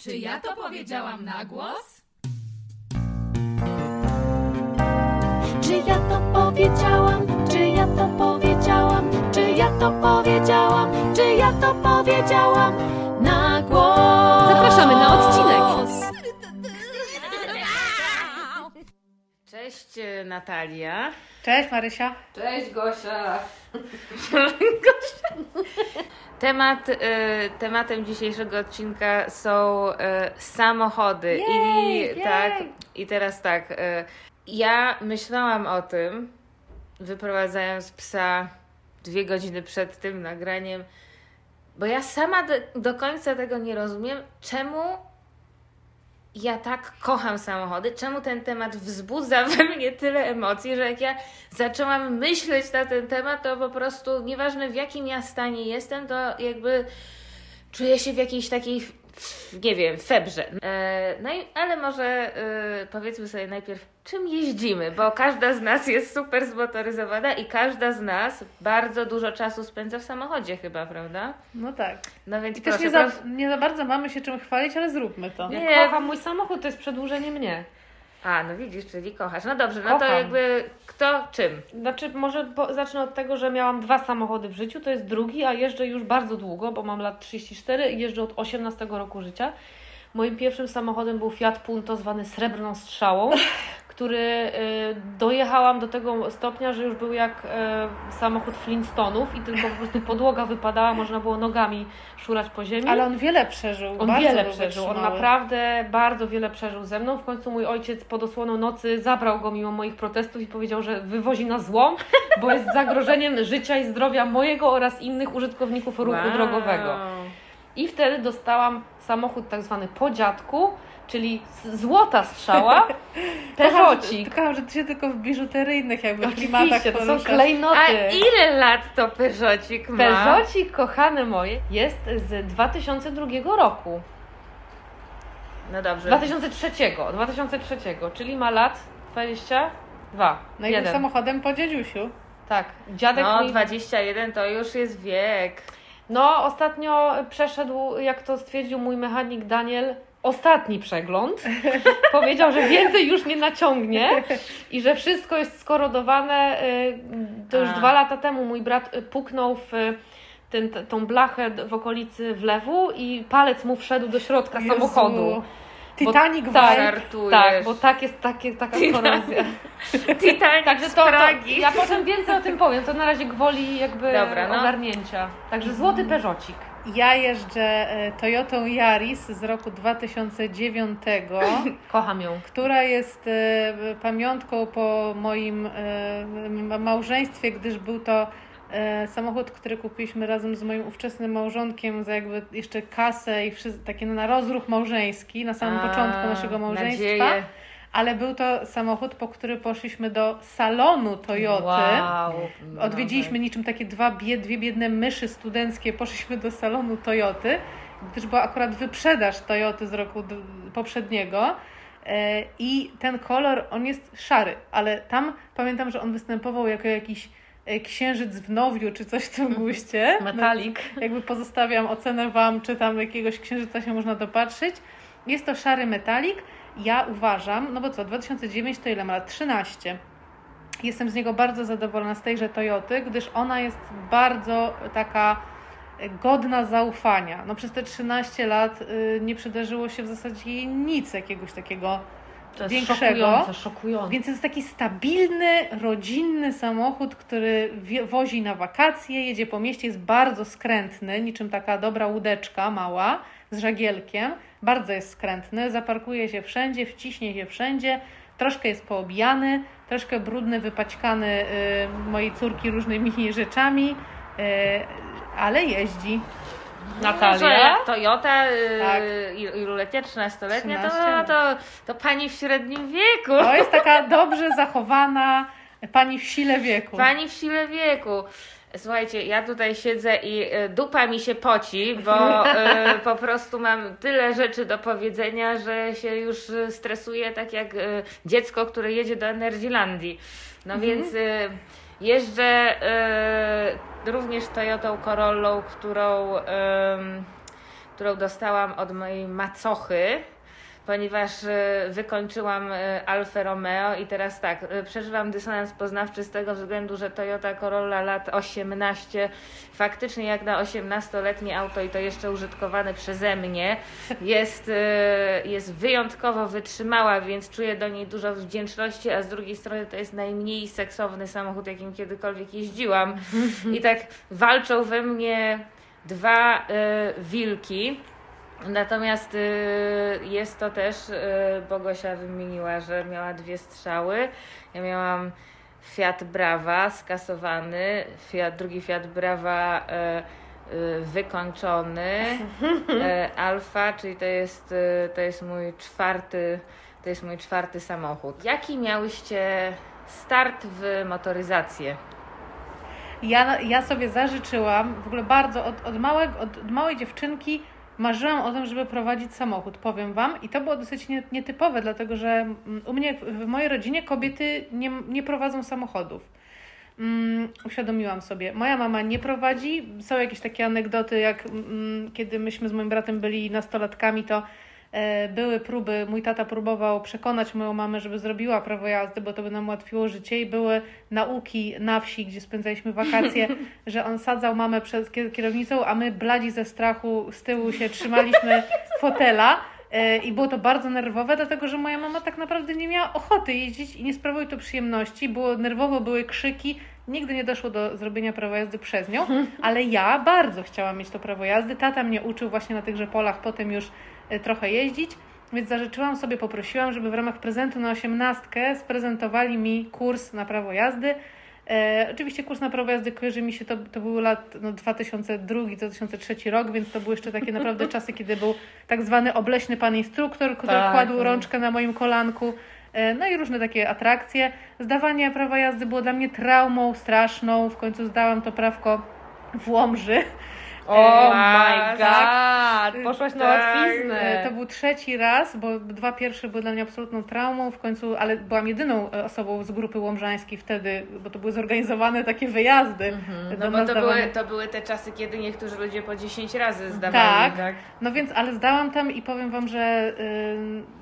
Czy ja to powiedziałam na głos? Czy ja to powiedziałam? Czy ja to powiedziałam? Czy ja to powiedziałam? Czy ja to powiedziałam na głos? Zapraszamy na odcinek. Cześć e, Natalia. Cześć Marysia. Cześć Gosia. Temat, e, tematem dzisiejszego odcinka są e, samochody. I, Jej, tak. I teraz tak. E, ja myślałam o tym, wyprowadzając psa dwie godziny przed tym nagraniem, bo ja sama do, do końca tego nie rozumiem, czemu ja tak kocham samochody, czemu ten temat wzbudza we mnie tyle emocji, że jak ja zaczęłam myśleć na ten temat, to po prostu nieważne w jakim ja stanie jestem, to jakby czuję się w jakiejś takiej, nie wiem, febrze. E, no i, ale może e, powiedzmy sobie najpierw, czym jeździmy, bo każda z nas jest super zmotoryzowana i każda z nas bardzo dużo czasu spędza w samochodzie chyba, prawda? No tak. No więc I też proszę, nie za, nie za bardzo mamy się czym chwalić, ale zróbmy to. Nie. Ja kocham mój samochód, to jest przedłużenie mnie. A, no widzisz, czyli kochasz. No dobrze, no to jakby kto czym? Znaczy, może po, zacznę od tego, że miałam dwa samochody w życiu, to jest drugi, a jeżdżę już bardzo długo, bo mam lat 34 i jeżdżę od 18 roku życia. Moim pierwszym samochodem był Fiat Punto, zwany srebrną strzałą, który y, dojechałam do tego stopnia, że już był jak y, samochód Flintstonów i tylko po prostu podłoga wypadała, można było nogami szurać po ziemi. Ale on wiele przeżył. On wiele przeżył, on naprawdę bardzo wiele przeżył ze mną. W końcu mój ojciec pod osłoną nocy zabrał go mimo moich protestów i powiedział, że wywozi na złom, bo jest zagrożeniem życia i zdrowia mojego oraz innych użytkowników ruchu Wow. drogowego. I wtedy dostałam samochód tak zwany po dziadku, czyli złota strzała, Peugeotik. kocham, że ty się tylko w biżuteryjnych jakby klimatach Oczywiście, to są klejnoty. A ile lat to Peugeotik ma? Peugeotik, kochane moje, jest z 2002 roku. No dobrze. 2003, 2003, czyli ma lat 22. No i tym jeden. samochodem po dziadziusiu. Tak, dziadek No, mi... 21 to już jest wiek. No, ostatnio przeszedł, jak to stwierdził mój mechanik Daniel, ostatni przegląd. Powiedział, że więcej już nie naciągnie i że wszystko jest skorodowane. y, To już A. dwa lata temu mój brat y, puknął w y, ten, t- tą blachę w okolicy wlewu i palec mu wszedł do środka Jezu. samochodu. Titanic Bo- tak. Tak, bo tak jest takie, taka korozja. Titanic Także to, to ja potem więcej o tym powiem, to na razie gwoli jakby Dobra, no. ogarnięcia. Także złoty Peugeotik. Ja jeżdżę e, Toyotą Yaris z roku 2009, Kocham ją. która jest e, pamiątką po moim e, małżeństwie, gdyż był to samochód, który kupiliśmy razem z moim ówczesnym małżonkiem za jakby jeszcze kasę i wszy- takie na rozruch małżeński na samym A, początku naszego małżeństwa. Nadzieję. Ale był to samochód, po który poszliśmy do salonu Toyoty. Wow. Odwiedziliśmy niczym takie dwa, dwie biedne myszy studenckie, poszliśmy do salonu Toyoty, gdyż była akurat wyprzedaż Toyoty z roku poprzedniego. E, I ten kolor, on jest szary, ale tam pamiętam, że on występował jako jakiś e, księżyc w nowiu, czy coś w tym guście. Metalik. No, jakby pozostawiam ocenę Wam, czy tam jakiegoś księżyca się można dopatrzyć. Jest to szary metalik. Ja uważam, no bo co, 2009 to ile ma lat? 13. Jestem z niego bardzo zadowolona z tejże Toyoty, gdyż ona jest bardzo taka e, godna zaufania. No przez te 13 lat y, nie przydarzyło się w zasadzie jej nic jakiegoś takiego To jest większego. szokujące, szokujące. Więc jest taki stabilny, rodzinny samochód, który wozi na wakacje, jedzie po mieście, jest bardzo skrętny, niczym taka dobra łódeczka mała z żagielkiem. Bardzo jest skrętny, zaparkuje się wszędzie, wciśnie się wszędzie, troszkę jest poobijany, troszkę brudny, wypaćkany y, mojej córki różnymi rzeczami, y, ale jeździ. Natalia? Jak Toyota, y, Tak. il- iluletnia, 13-letnia, to, 13. to, to pani w średnim wieku. To jest taka dobrze zachowana pani w sile wieku. Pani w sile wieku. Słuchajcie, ja tutaj siedzę i e, dupa mi się poci, bo e, po prostu mam tyle rzeczy do powiedzenia, że się już e, stresuję tak jak e, dziecko, które jedzie do Energylandii. No więc e, jeżdżę e, również Toyotą Corollą, którą, em, którą dostałam od mojej macochy, ponieważ e, wykończyłam e, Alfa Romeo i teraz tak, e, przeżywam dysonans poznawczy z tego względu, że Toyota Corolla lat 18 faktycznie jak na 18-letnie auto i to jeszcze użytkowane przeze mnie jest, jest wyjątkowo wytrzymała, więc czuję do niej dużo wdzięczności, a z drugiej strony to jest najmniej seksowny samochód, jakim kiedykolwiek jeździłam i tak walczą we mnie dwa y, wilki. Natomiast y, jest to też, y, Bogosia wymieniła, że miała dwie strzały. Ja miałam Fiat Brava skasowany, Fiat, drugi Fiat Brava y, wykończony, Alfa, czyli to jest, to jest mój czwarty, to jest mój czwarty samochód. Jaki miałyście start w motoryzację? Ja, ja sobie zażyczyłam, w ogóle bardzo, od, od, małego, od, od małej dziewczynki marzyłam o tym, żeby prowadzić samochód, powiem Wam. I to było dosyć nie, nietypowe, dlatego że mm, u mnie, w mojej rodzinie kobiety nie, nie prowadzą samochodów. Um, uświadomiłam sobie. Moja mama nie prowadzi. Są jakieś takie anegdoty, jak um, kiedy myśmy z moim bratem byli nastolatkami, to były próby, mój tata próbował przekonać moją mamę, żeby zrobiła prawo jazdy, bo to by nam ułatwiło życie i były nauki na wsi, gdzie spędzaliśmy wakacje, że on sadzał mamę przed kierownicą, a my bladzi ze strachu z tyłu się trzymaliśmy fotela. E, I było to bardzo nerwowe, dlatego że moja mama tak naprawdę nie miała ochoty jeździć i nie sprawiło to przyjemności. Było nerwowo, były krzyki. Nigdy nie doszło do zrobienia prawa jazdy przez nią, ale ja bardzo chciałam mieć to prawo jazdy. Tata mnie uczył właśnie na tychże polach, potem już E, trochę jeździć, więc zażyczyłam sobie, poprosiłam, żeby w ramach prezentu na osiemnastkę sprezentowali mi kurs na prawo jazdy. E, oczywiście kurs na prawo jazdy kojarzy mi się, to, to był lat no, 2002-2003 rok, więc to były jeszcze takie naprawdę czasy, kiedy był tak zwany obleśny pan instruktor, który tak, kładł tak. rączkę na moim kolanku. E, no i różne takie atrakcje. Zdawanie prawa jazdy było dla mnie traumą straszną. W końcu zdałam to prawko w Łomży. Oh my god! Poszłaś na tak. łatwiznę. To był trzeci raz, bo dwa pierwsze były dla mnie absolutną traumą w końcu, ale byłam jedyną e, osobą z grupy łomżańskiej wtedy, bo to były zorganizowane takie wyjazdy. Mhm. No bo to były, to były te czasy, kiedy niektórzy ludzie po 10 razy zdawali. Tak, tak? no więc, ale zdałam tam i powiem Wam, że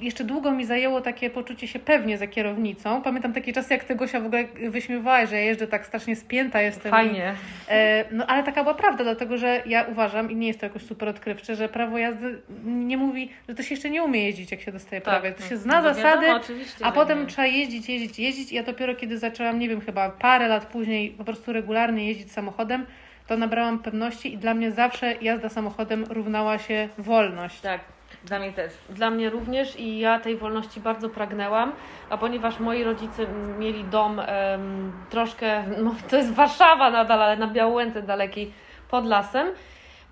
y, jeszcze długo mi zajęło takie poczucie się pewnie za kierownicą. Pamiętam takie czasy, jak Ty Gosia w ogóle wyśmiewałaś, że ja jeżdżę tak strasznie spięta jestem. Fajnie. I, y, no ale taka była prawda, dlatego że ja uważam, i nie jest to jakoś super odkrywcze, że prawo jazdy nie mówi, że to się jeszcze nie umie jeździć, jak się dostaje tak, prawo. To się no, zna no, zasady, wiadomo, a potem nie. trzeba jeździć, jeździć, jeździć. Ja dopiero kiedy zaczęłam, nie wiem, chyba parę lat później po prostu regularnie jeździć samochodem, to nabrałam pewności i dla mnie zawsze jazda samochodem równała się wolność. Tak. Dla mnie też. Dla mnie również i ja tej wolności bardzo pragnęłam, a ponieważ moi rodzice mieli dom um, troszkę, no to jest Warszawa nadal, ale na Białęce dalekiej pod lasem,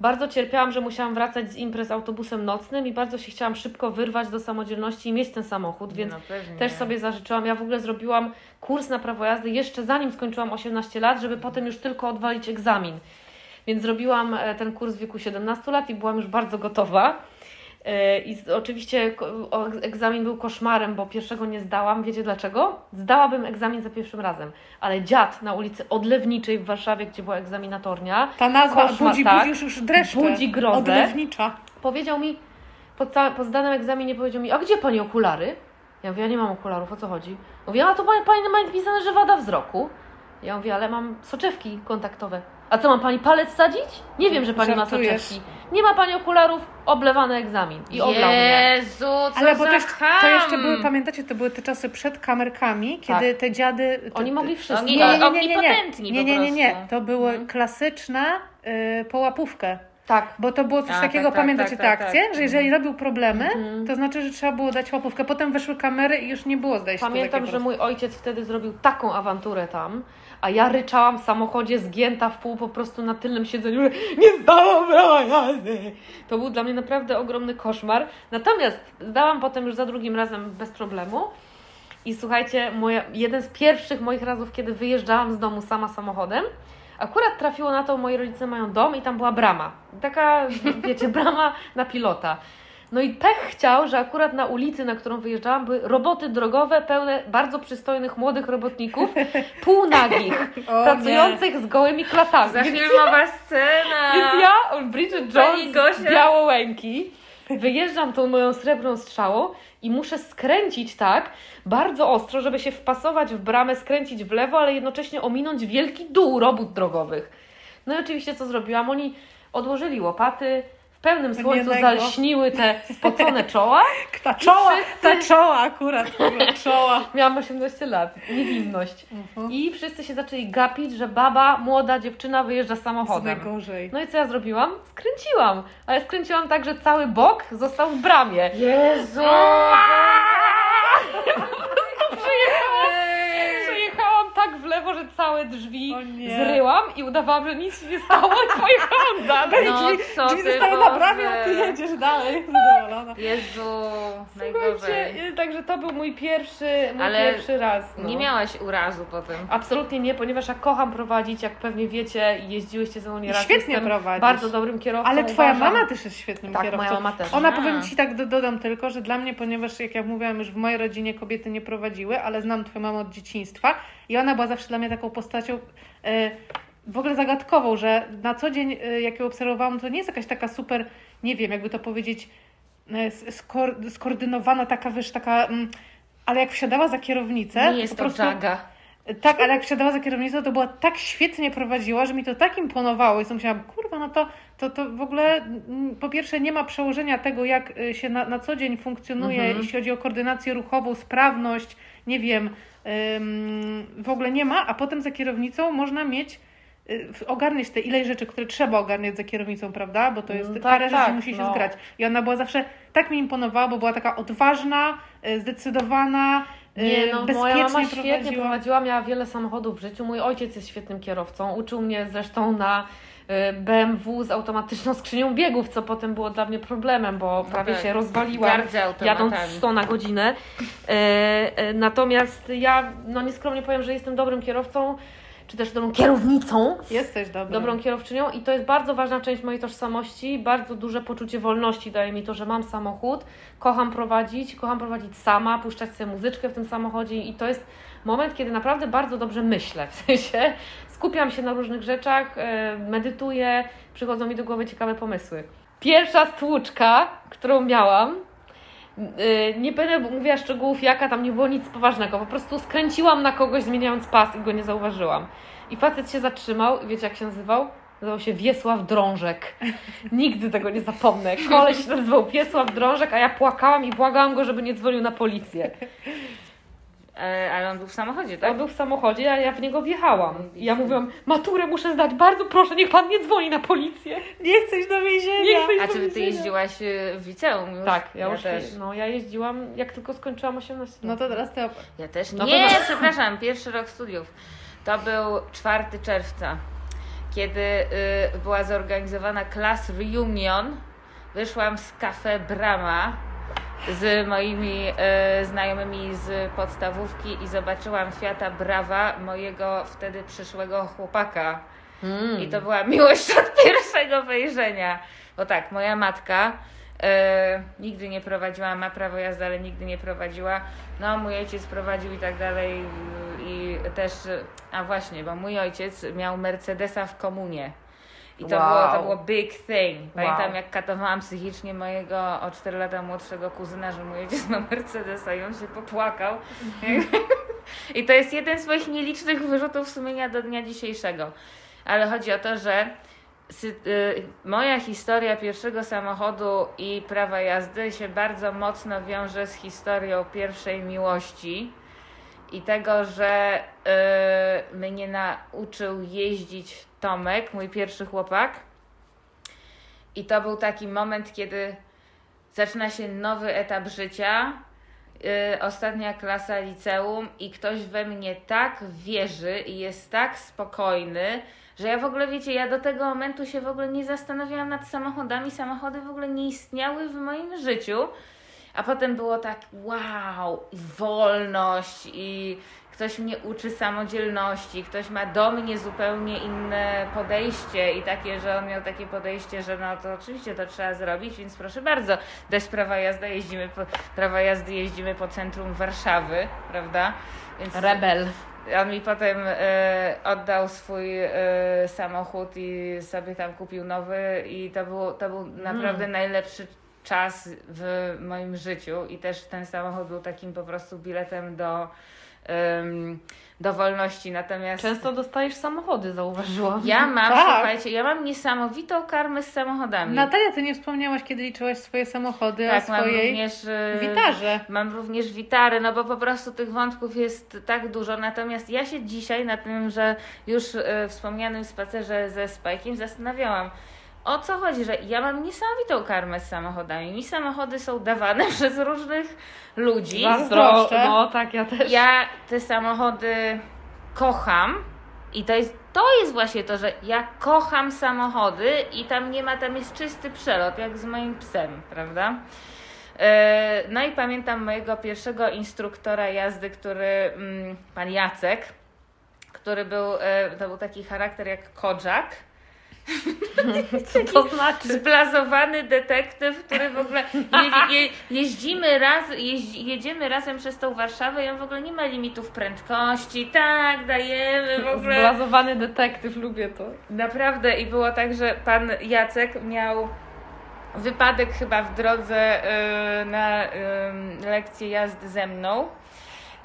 bardzo cierpiałam, że musiałam wracać z imprez autobusem nocnym i bardzo się chciałam szybko wyrwać do samodzielności i mieć ten samochód, więc no też sobie zażyczyłam. Ja w ogóle zrobiłam kurs na prawo jazdy jeszcze zanim skończyłam 18 lat, żeby potem już tylko odwalić egzamin. Więc zrobiłam e, ten kurs w wieku 17 lat i byłam już bardzo gotowa. I oczywiście egzamin był koszmarem, bo pierwszego nie zdałam. Wiecie dlaczego? Zdałabym egzamin za pierwszym razem, ale dziad na ulicy Odlewniczej w Warszawie, gdzie była egzaminatornia. Ta nazwa koszmar, budzi, tak, budzi już, już dreszcze. Budzi grozę. Odlewnicza. Powiedział mi, po, po zdanym egzaminie powiedział mi, a gdzie pani okulary? Ja mówię, ja nie mam okularów, o co chodzi? Mówię, a to pani, pani ma napisane, że wada wzroku. Ja mówię, ale mam soczewki kontaktowe. A co, mam pani palec sadzić? Nie wiem, że pani Żartujesz. ma soczewki. Nie ma pani okularów, oblewany egzamin. I oblał Jezu, co Ale bo to, to, jeszcze były, pamiętacie, to były te czasy przed kamerkami, kiedy tak. te dziady... Oni mogli wszystko. Oni, nie, nie, nie, nie, nie, nie, nie, nie, nie. To były hmm. klasyczne y, połapówkę. Tak. Bo to było coś A, takiego, tak, tak pamiętacie tak, tę akcję, tak. że jeżeli robił problemy, mhm. to znaczy, że trzeba było dać łapówkę. Potem weszły kamery i już nie było zdaje się Pamiętam, że mój ojciec wtedy zrobił taką awanturę tam, a ja ryczałam w samochodzie zgięta w pół po prostu na tylnym siedzeniu, że nie zdałam prawa jazdy. To był dla mnie naprawdę ogromny koszmar. Natomiast zdałam potem już za drugim razem bez problemu. I słuchajcie, moja, jeden z pierwszych moich razów, kiedy wyjeżdżałam z domu sama samochodem, akurat trafiło na to, moi rodzice mają dom i tam była brama. Taka, wiecie, brama na pilota. No i pech chciał, że akurat na ulicy, na którą wyjeżdżałam, były roboty drogowe pełne bardzo przystojnych młodych robotników, półnagich, O pracujących z gołymi klatami. Za Więc, filmowa scena! więc ja, Bridget Jones z Białołęki, wyjeżdżam tą moją srebrną strzałą i muszę skręcić tak bardzo ostro, żeby się wpasować w bramę, skręcić w lewo, ale jednocześnie ominąć wielki dół robót drogowych. No i oczywiście co zrobiłam? Oni odłożyli łopaty, pełnym słońcu zalśniły te spocone czoła. Ta czoła, wszyscy- ta czoła akurat, czoła. Miałam 18 lat, niewinność. Mhm. I wszyscy się zaczęli gapić, że baba, młoda dziewczyna wyjeżdża samochodem. najgorzej. No i co ja zrobiłam? Skręciłam. Ale skręciłam tak, że cały bok został w bramie. Jezu! Tak w lewo, że całe drzwi zryłam i udawałam, że nic się nie stało i pojechałam dalej. No drzwi, co drzwi ty, zostały na bramie, a ty jedziesz dalej. Zadowolona. Jezu, Słuchajcie, y, także to był mój pierwszy, mój Ale pierwszy raz. No. Nie miałaś urazu potem. Absolutnie nie, ponieważ ja kocham prowadzić, jak pewnie wiecie jeździłyście ze mną nieraz. Świetnie jestem prowadzisz. bardzo dobrym kierowcą. Ale twoja uważam. mama też jest świetnym Tak, kierowcą. moja mama też. Ona, A. powiem Ci tak, do, dodam tylko, że dla mnie, ponieważ jak ja mówiłam, już w mojej rodzinie kobiety nie prowadziły, ale znam Twoją mamę od dzieciństwa i ona była zawsze dla mnie taką postacią e, w ogóle zagadkową, że na co dzień, e, jak ją obserwowałam, to nie jest jakaś taka super, nie wiem, jakby to powiedzieć, e, skor- skoordynowana, taka, wiesz, taka... Mm, ale jak wsiadała za kierownicę, Nie jest po to prostu tak, ale jak wsiadała za kierownicą, to była tak świetnie prowadziła, że mi to tak imponowało i sobie myślałam, kurwa, no to, to, to w ogóle mm, po pierwsze nie ma przełożenia tego, jak się na, na co dzień funkcjonuje, Mhm. jeśli chodzi o koordynację ruchową, sprawność, nie wiem, w ogóle nie ma, a potem za kierownicą można mieć y, ogarniać te ileś rzeczy, które trzeba ogarniać za kierownicą, prawda? Bo to jest Mm, parę tak, rzeczy tak, musi się no. zgrać. I ona była zawsze, tak mi imponowała, bo była taka odważna, y, zdecydowana, y, Nie, no moja mama świetnie prowadziła. prowadziła, miała wiele samochodów w życiu. Mój ojciec jest świetnym kierowcą. Uczył mnie zresztą na BMW z automatyczną skrzynią biegów, co potem było dla mnie problemem, bo prawie tak. się rozwaliłam. Jadąc automatami. 100 na godzinę. E, e, natomiast ja, no nieskromnie powiem, że jestem dobrym kierowcą, czy też dobrą kierownicą, Jesteś dobra. dobrą kierowczynią i to jest bardzo ważna część mojej tożsamości. Bardzo duże poczucie wolności daje mi to, że mam samochód. Kocham prowadzić, kocham prowadzić sama, puszczać sobie muzyczkę w tym samochodzie i to jest moment, kiedy naprawdę bardzo dobrze myślę. W sensie skupiam się na różnych rzeczach, e, medytuję, przychodzą mi do głowy ciekawe pomysły. Pierwsza stłuczka, którą miałam, Yy, nie będę mówiła szczegółów jaka, tam nie było nic poważnego. Po prostu skręciłam na kogoś zmieniając pas i go nie zauważyłam. I facet się zatrzymał i wiecie jak się nazywał? Nazywał się Wiesław Drążek. Nigdy tego nie zapomnę. Koleś się nazywał Wiesław Drążek, a ja płakałam i błagałam go, żeby nie dzwonił na policję. E, ale on był w samochodzie, tak? On był w samochodzie, a ja w niego wjechałam. I ja mówiłam, maturę muszę zdać, bardzo proszę, niech pan nie dzwoni na policję. Nie iść do więzienia. Nie iść A do czy ty jeździłaś y, w liceum już? Tak, ja, już też. no ja jeździłam, jak tylko skończyłam 18 lat. No to teraz ty op- Ja też No nie, no. przepraszam, pierwszy rok studiów. To był 4 czerwca, kiedy y, była zorganizowana class reunion. Wyszłam z kafe Brama z moimi y, znajomymi z podstawówki i zobaczyłam Fiata Brawa, mojego wtedy przyszłego chłopaka. Mm. I to była miłość od pierwszego wejrzenia. Bo tak, moja matka e, nigdy nie prowadziła, ma prawo jazdy, ale nigdy nie prowadziła. No, mój ojciec prowadził i tak dalej. I też, a właśnie, bo mój ojciec miał Mercedesa w komunie. I to, Wow. było, to było big thing. Pamiętam, Wow. jak katowałam psychicznie mojego o 4 lata młodszego kuzyna, że mój ojciec ma Mercedesa i on się popłakał. I to jest jeden z moich nielicznych wyrzutów sumienia do dnia dzisiejszego. Ale chodzi o to, że y, moja historia pierwszego samochodu i prawa jazdy się bardzo mocno wiąże z historią pierwszej miłości i tego, że y, mnie nauczył jeździć Tomek, mój pierwszy chłopak. I to był taki moment, kiedy zaczyna się nowy etap życia, y, ostatnia klasa liceum i ktoś we mnie tak wierzy i jest tak spokojny, że ja w ogóle, wiecie, ja do tego momentu się w ogóle nie zastanawiałam nad samochodami. Samochody w ogóle nie istniały w moim życiu. A potem było tak, wow, i wolność i ktoś mnie uczy samodzielności, ktoś ma do mnie zupełnie inne podejście i takie, że on miał takie podejście, że no to oczywiście to trzeba zrobić, więc proszę bardzo, dać prawa jazdy, jeździmy po, prawa jazdy jeździmy po centrum Warszawy, prawda? Więc Rebel. on mi potem e, oddał swój e, samochód i sobie tam kupił nowy i to był, to był naprawdę najlepszy czas w moim życiu i też ten samochód był takim po prostu biletem do, do wolności. Natomiast Często dostajesz samochody, zauważyłam. ja mam, Tak. słuchajcie, ja mam niesamowitą karmę z samochodami. Natalia, ty nie wspomniałaś, kiedy liczyłaś swoje samochody, tak, mam swojej również e, witarze. Mam również witary, no bo po prostu tych wątków jest tak dużo. Natomiast ja się dzisiaj na tym, że już e, wspomnianym spacerze ze Spajkiem zastanawiałam, o co chodzi, że ja mam niesamowitą karmę z samochodami. Mi samochody są dawane przez różnych ludzi. Zazdro, Zazdroszczę. no tak, ja też. Ja te samochody kocham i to jest, to jest właśnie to, że ja kocham samochody i tam nie ma, tam jest czysty przelot, jak z moim psem, prawda? E, No i pamiętam mojego pierwszego instruktora jazdy, który, mm, pan Jacek, który był, e, to był taki charakter jak Kodżak. Co to znaczy? Zblazowany detektyw, który w ogóle je, je, jeździmy raz, jeździ, jedziemy razem przez tą Warszawę i on w ogóle nie ma limitów prędkości. Tak, dajemy w ogóle. Zblazowany detektyw, lubię to. Naprawdę i było tak, że pan Jacek miał wypadek chyba w drodze y, na y, lekcję jazdy ze mną.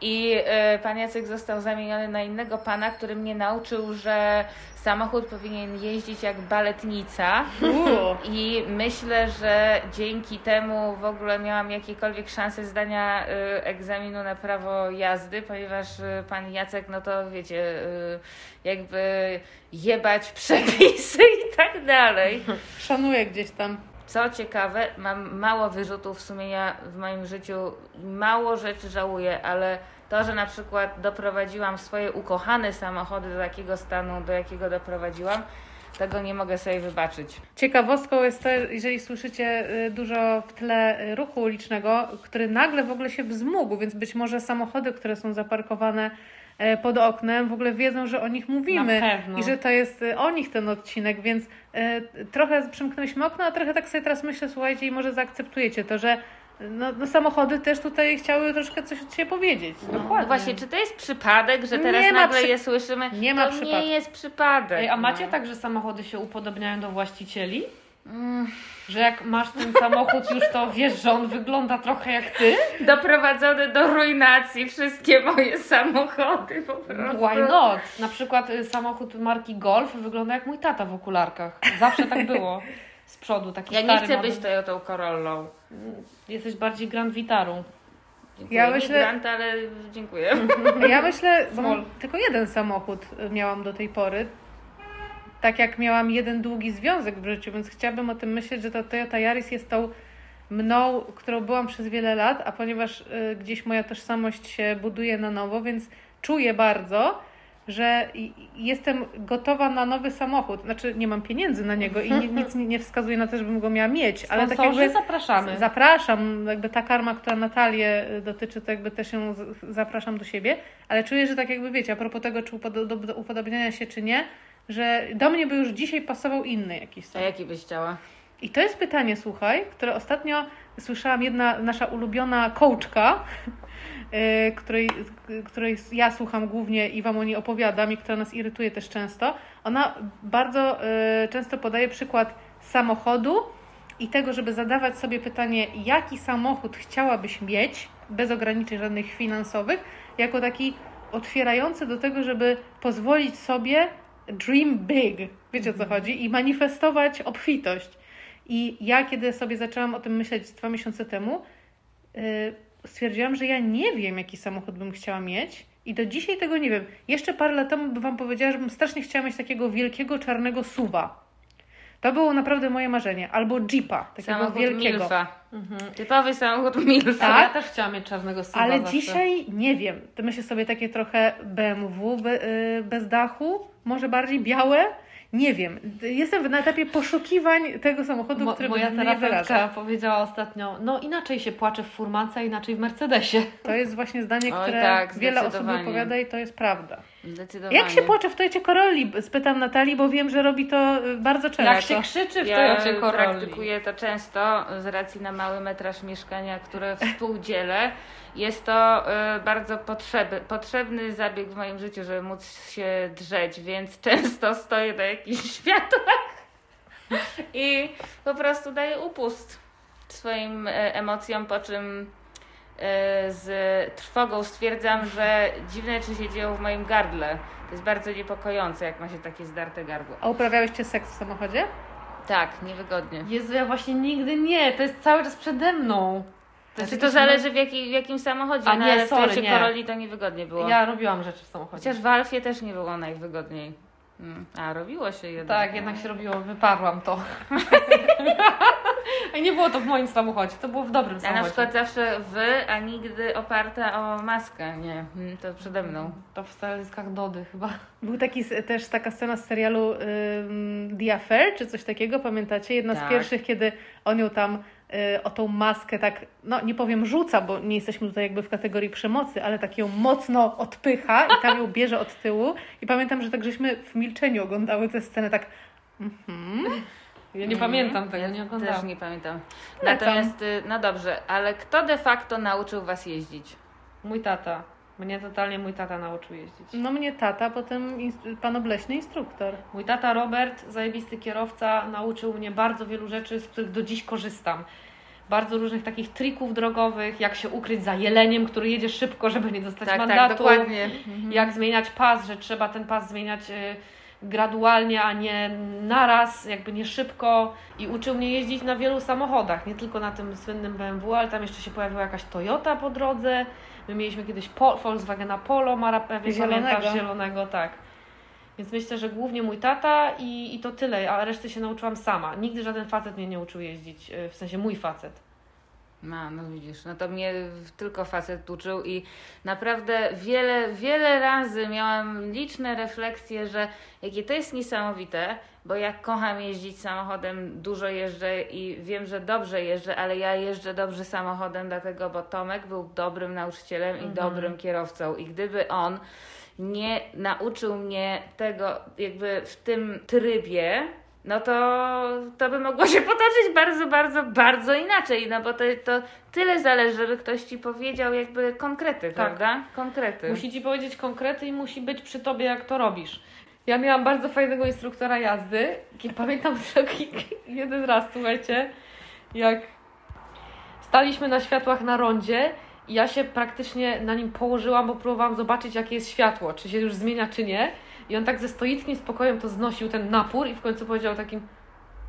I y, pan Jacek został zamieniony na innego pana, który mnie nauczył, że samochód powinien jeździć jak baletnica. Uuu. I myślę, że dzięki temu w ogóle miałam jakiekolwiek szanse zdania y, egzaminu na prawo jazdy, ponieważ y, pan Jacek, no to wiecie, y, jakby jebać przepisy i tak dalej. Szanuję gdzieś tam. Co ciekawe, mam mało wyrzutów sumienia w moim życiu, mało rzeczy żałuję, ale to, że na przykład doprowadziłam swoje ukochane samochody do takiego stanu, do jakiego doprowadziłam, tego nie mogę sobie wybaczyć. Ciekawostką jest to, jeżeli słyszycie y, dużo w tle y, ruchu ulicznego, który nagle w ogóle się wzmógł, więc być może samochody, które są zaparkowane e, pod oknem, w ogóle wiedzą, że o nich mówimy i że to jest y, o nich ten odcinek, więc trochę przymknęliśmy okno, a trochę tak sobie teraz myślę, słuchajcie, i może zaakceptujecie to, że no, no samochody też tutaj chciały troszkę coś od siebie powiedzieć. No. No właśnie, czy to jest przypadek, że teraz Nie ma nagle przy- je słyszymy? nie ma to przypadku. nie jest przypadek. Ej, a macie no. tak, że samochody się upodobniają do właścicieli? Mm, Że jak masz ten samochód już, to wiesz, że on wygląda trochę jak ty? doprowadzone do ruinacji wszystkie moje samochody po prostu. Why not? Na przykład y, samochód marki Golf wygląda jak mój tata w okularkach. Zawsze tak było. Z przodu, taki Ja nie chcę model. być Toyotą Corollą. Jesteś bardziej Grand Vitarą. Dziękuję. Ja Nie myślę- Grant, ale dziękuję. Ja myślę, bo mam tylko jeden samochód miałam do tej pory. Tak jak miałam jeden długi związek w życiu, więc chciałabym o tym myśleć, że ta Toyota Yaris jest tą mną, którą byłam przez wiele lat, a ponieważ y, gdzieś moja tożsamość się buduje na nowo, więc czuję bardzo, że jestem gotowa na nowy samochód. Znaczy nie mam pieniędzy na niego i ni- nic nie- wskazuje na to, żebym go miała mieć, ale tak jakby zapraszamy. Zapraszam, jakby ta karma, która Natalię dotyczy, to jakby też ją zapraszam do siebie, ale czuję, że tak jakby wiecie, a propos tego, czy upodo- do, do upodobniania się, czy nie, że do mnie by już dzisiaj pasował inny jakiś A samochód. jaki byś chciała? I to jest pytanie, słuchaj, które ostatnio słyszałam jedna nasza ulubiona coachka, y, której, której ja słucham głównie i Wam o niej opowiadam i która nas irytuje też często. Ona bardzo y, często podaje przykład samochodu i tego, żeby zadawać sobie pytanie, jaki samochód chciałabyś mieć, bez ograniczeń żadnych finansowych, jako taki otwierający do tego, żeby pozwolić sobie dream big, wiecie o co chodzi, i manifestować obfitość. I ja, kiedy sobie zaczęłam o tym myśleć dwa miesiące temu, yy, stwierdziłam, że ja nie wiem, jaki samochód bym chciała mieć. I do dzisiaj tego nie wiem. Jeszcze parę lat temu by Wam powiedziała, że bym strasznie chciała mieć takiego wielkiego czarnego suwa. To było naprawdę moje marzenie. Albo jeepa, takiego Samochód wielkiego. Milfa. Mhm. Typowy samochód Milfa. Tak? ja też chciałam mieć czarnego suwa Ale zawsze. dzisiaj nie wiem. To myślę sobie takie trochę BMW be, y, bez dachu, może bardziej białe Nie wiem. Jestem na etapie poszukiwań tego samochodu, Mo, który moja terapeutka powiedziała ostatnio, no inaczej się płacze w furmance, a inaczej w Mercedesie. To jest właśnie zdanie, Oj, które tak, wiele osób wypowiada i to jest prawda. Zdecydowanie. Jak się płacze w Toyocie Corolli? Spytam Natalii, bo wiem, że robi to y, bardzo często. Jak się krzyczy w Ja Toyocie Corolli. praktykuję to często z racji na mały metraż mieszkania, które współdzielę. Jest to y, bardzo potrzeby, potrzebny zabieg w moim życiu, żeby móc się drzeć, więc często stoję na jakichś światłach i po prostu daję upust swoim e, emocjom, po czym z trwogą stwierdzam, że dziwne czy się dzieją w moim gardle. To jest bardzo niepokojące, jak ma się takie zdarte gardło. A uprawiałyście seks w samochodzie? Tak, niewygodnie. Jezu, ja właśnie nigdy nie, to jest cały czas przede mną. To, znaczy, to zależy w, jaki, w jakim samochodzie, A no, nie, ale w sorry, Toyocie nie. Corolli to niewygodnie było. Ja robiłam rzeczy w samochodzie. Chociaż w Alfie też nie było najwygodniej. Mm. A, robiło się jednak. Tak, jednak się robiło, wyparłam to. I nie było to w moim samochodzie, to było w dobrym samochodzie. na przykład zawsze wy, a nigdy oparta o maskę. Nie, mm, to przede mną. To w stanowiskach Dody chyba. Był taki, też taka scena z serialu ym, The Affair, czy coś takiego, pamiętacie? Jedna Tak. z pierwszych, kiedy on ją tam o tą maskę tak, no nie powiem rzuca, bo nie jesteśmy tutaj jakby w kategorii przemocy, ale tak ją mocno odpycha i tam ją bierze od tyłu. I pamiętam, że tak żeśmy w milczeniu oglądały tę scenę tak mhm. Ja nie pamiętam tego, Ja nie Też oglądałam. nie pamiętam. Natomiast, y, no dobrze, ale kto de facto nauczył was jeździć? Mój tata. Mnie totalnie mój tata nauczył jeździć. No mnie tata, potem inst- pan obleśny instruktor. Mój tata Robert, zajebisty kierowca, nauczył mnie bardzo wielu rzeczy, z których do dziś korzystam. Bardzo różnych takich trików drogowych, jak się ukryć za jeleniem, który jedzie szybko, żeby nie dostać Tak, tak, mandatu. dokładnie. Mhm. jak zmieniać pas, że trzeba ten pas zmieniać y, gradualnie, a nie naraz, jakby nie szybko. I uczył mnie jeździć na wielu samochodach, nie tylko na tym słynnym BMW, ale tam jeszcze się pojawiła jakaś Toyota po drodze. My mieliśmy kiedyś po, Volkswagena Polo, Mara pewnie Zielonego. pamiętasz, zielonego, tak. Więc myślę, że głównie mój tata i, i to tyle, a reszty się nauczyłam sama. Nigdy żaden facet mnie nie uczył jeździć, y, w sensie mój facet. No, no widzisz, no to mnie tylko facet uczył i naprawdę wiele, wiele razy miałam liczne refleksje, że jakie to jest niesamowite, bo ja kocham jeździć samochodem, dużo jeżdżę i wiem, że dobrze jeżdżę, ale ja jeżdżę dobrze samochodem, dlatego, bo Tomek był dobrym nauczycielem i dobrym kierowcą. I gdyby on nie nauczył mnie tego jakby w tym trybie, no to, to by mogło się potoczyć bardzo, bardzo, bardzo inaczej, no bo to, to tyle zależy, żeby ktoś ci powiedział jakby konkrety, prawda? Konkrety. Musi ci powiedzieć konkrety i musi być przy tobie, jak to robisz. Ja miałam bardzo fajnego instruktora jazdy. Pamiętam taki jeden raz, słuchajcie, jak staliśmy na światłach na rondzie ja się praktycznie na nim położyłam, bo próbowałam zobaczyć, jakie jest światło, czy się już zmienia, czy nie. I on tak ze stoickim spokojem to znosił, ten napór i w końcu powiedział takim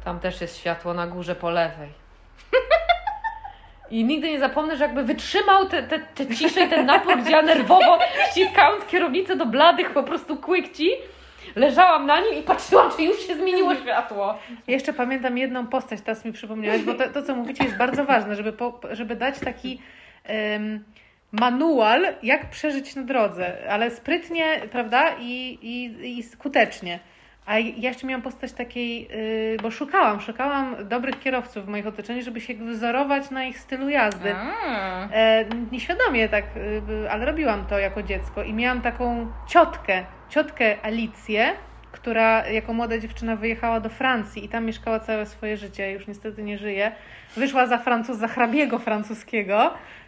tam też jest światło na górze po lewej. I nigdy nie zapomnę, że jakby wytrzymał tę te, te, te ciszę ten napór, gdzie ja nerwowo ściskając kierownicę do bladych po prostu kłykci, leżałam na nim i patrzyłam, czy już się zmieniło światło. Jeszcze pamiętam jedną postać, teraz mi przypomniałeś, bo to, to co mówicie jest bardzo ważne, żeby, po, żeby dać taki manual, jak przeżyć na drodze, ale sprytnie, prawda, i, i, i skutecznie. A ja jeszcze miałam postać takiej, yy, bo szukałam, szukałam dobrych kierowców w moich otoczeniu, żeby się wzorować na ich stylu jazdy. A, E, nieświadomie tak, y, ale robiłam to jako dziecko i miałam taką ciotkę, ciotkę Alicję, która jako młoda dziewczyna wyjechała do Francji i tam mieszkała całe swoje życie, już niestety nie żyje. Wyszła za Francuz, za hrabiego francuskiego y,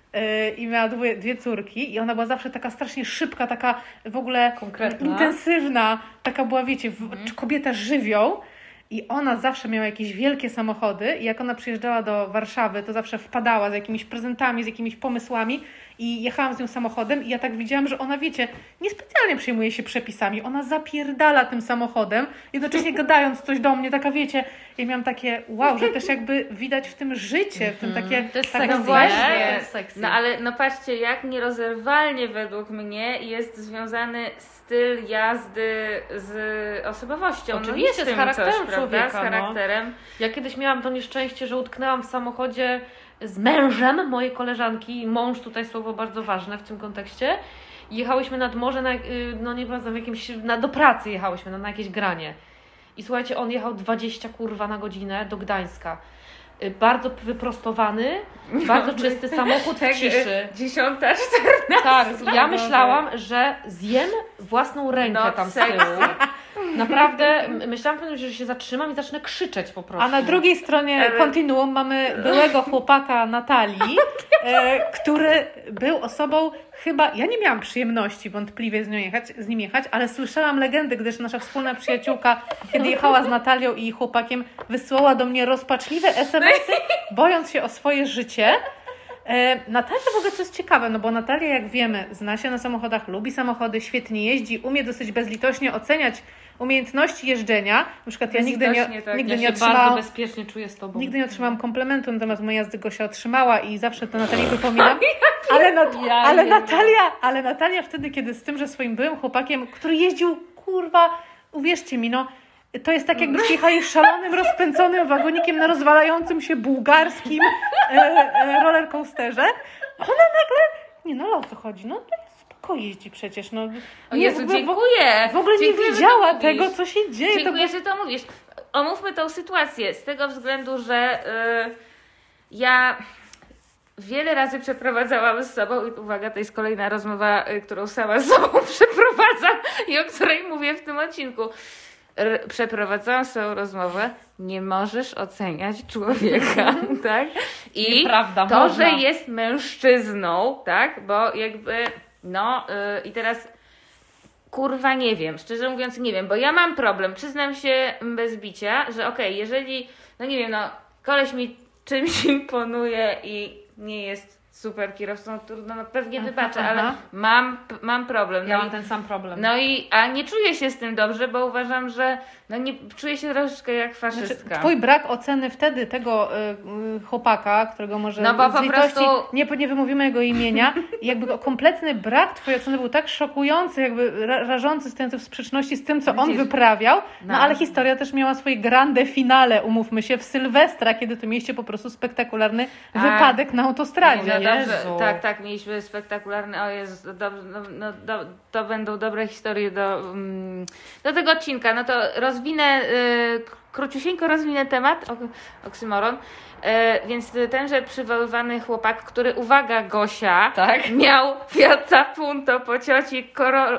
i miała dwie, dwie córki i ona była zawsze taka strasznie szybka, taka w ogóle Konkretna. intensywna, taka była, wiecie, w, kobieta żywioł. I ona zawsze miała jakieś wielkie samochody i jak ona przyjeżdżała do Warszawy, to zawsze wpadała z jakimiś prezentami, z jakimiś pomysłami i jechałam z nią samochodem i ja tak widziałam, że ona, wiecie, niespecjalnie przejmuje się przepisami. Ona zapierdala tym samochodem, jednocześnie gadając coś do mnie, taka wiecie, ja miałam takie, wow, że też jakby widać w tym życie, w tym takie... To jest taka sexy, właśnie- nie? To jest sexy. No ale no patrzcie, jak nierozerwalnie według mnie jest związany styl jazdy z osobowością. no Oczywiście, jest z charakterem coś, prawda? człowieka, Z no. charakterem. Ja kiedyś miałam to nieszczęście, że utknęłam w samochodzie z mężem mojej koleżanki, mąż tutaj słowo bardzo ważne w tym kontekście, jechałyśmy nad morze, na, y, no nie pamiętam, jakimś, na, do pracy jechałyśmy, na, na jakieś granie. I słuchajcie, on jechał 20 kurwa na godzinę do Gdańska y, bardzo wyprostowany, no, bardzo czysty samochód tak, w ciszy. Dziesiąta, czternasta. Tak, ja myślałam, że zjem własną rękę no, tam z tyłu. Naprawdę myślałam, że się zatrzymam i zacznę krzyczeć po prostu. A na drugiej stronie kontinuum mamy byłego chłopaka Natalii, e, który był osobą chyba, ja nie miałam przyjemności wątpliwie z, nią jechać, z nim jechać, ale słyszałam legendy, gdyż nasza wspólna przyjaciółka, kiedy jechała z Natalią i jej chłopakiem, wysyłała do mnie rozpaczliwe SMS-y, bojąc się o swoje życie. E, Natalia w ogóle co jest ciekawe, no bo Natalia, jak wiemy, zna się na samochodach, lubi samochody, świetnie jeździ, umie dosyć bezlitośnie oceniać umiejętności jeżdżenia. Na przykład ja nigdy nie, tak. nigdy ja nie się otrzymałam, bezpiecznie czuję z tobą. nigdy nie otrzymałam komplementu, natomiast moja jazdy Gosia otrzymała i zawsze to Natalii wypominam. Ale, Nat- Ja ale Natalia, ale Natalia wtedy, kiedy z tym, że swoim byłym chłopakiem, który jeździł, kurwa, uwierzcie mi, no, to jest tak, jakbyście jechali szalonym, rozpędzonym wagonikiem na rozwalającym się bułgarskim e, e, rollercoasterze. Ona nagle, nie no, o co chodzi? No, to spoko jeździ przecież, no. O Nie, Jezu, w ogóle- dziękuję. W ogóle nie Dziękuję, to widziała tego, co się dzieje. To Dziękuję, było... że to mówisz. Omówmy tą sytuację z tego względu, że y, ja wiele razy przeprowadzałam z sobą, i uwaga, to jest kolejna rozmowa, y, którą sama z sobą przeprowadzam i o której mówię w tym odcinku. R- przeprowadzałam swoją rozmowę, nie możesz oceniać człowieka, tak? I Nieprawda, to, można. że jest mężczyzną, tak? Bo jakby, no y, i teraz kurwa nie wiem, szczerze mówiąc nie wiem, bo ja mam problem, przyznam się bez bicia, że okej, jeżeli, no nie wiem, no koleś mi czymś imponuje i nie jest super kierowcą, trudno, no pewnie Aha, wybaczę, aha. ale mam, mam problem. Ja No mam i, ten sam problem. no i, a nie czuję się z tym dobrze, bo uważam, że no nie, czuję się troszeczkę jak Znaczy, faszystka. twój brak oceny wtedy tego y, y, chłopaka, którego może No bo z po litości prostu- nie, nie wymówimy jego imienia, jakby kompletny brak twojej oceny był tak szokujący, jakby ra, rażący, stojący w sprzeczności z tym, co on Widzisz? wyprawiał, no. No. ale historia też miała swoje grande finale, umówmy się, w Sylwestra, kiedy to mieliście po prostu spektakularny A. wypadek na autostradzie. No dobrze, Jezu. tak, tak, mieliśmy spektakularny, o Jezu, dobrze, no, no, do, to będą dobre historie do, mm, do tego odcinka. No to rozwinę, y, króciusieńko rozwinę temat, ok, oksymoron. E, więc tenże przywoływany chłopak, który, uwaga Gosia, Tak. miał Fiata Punto po cioci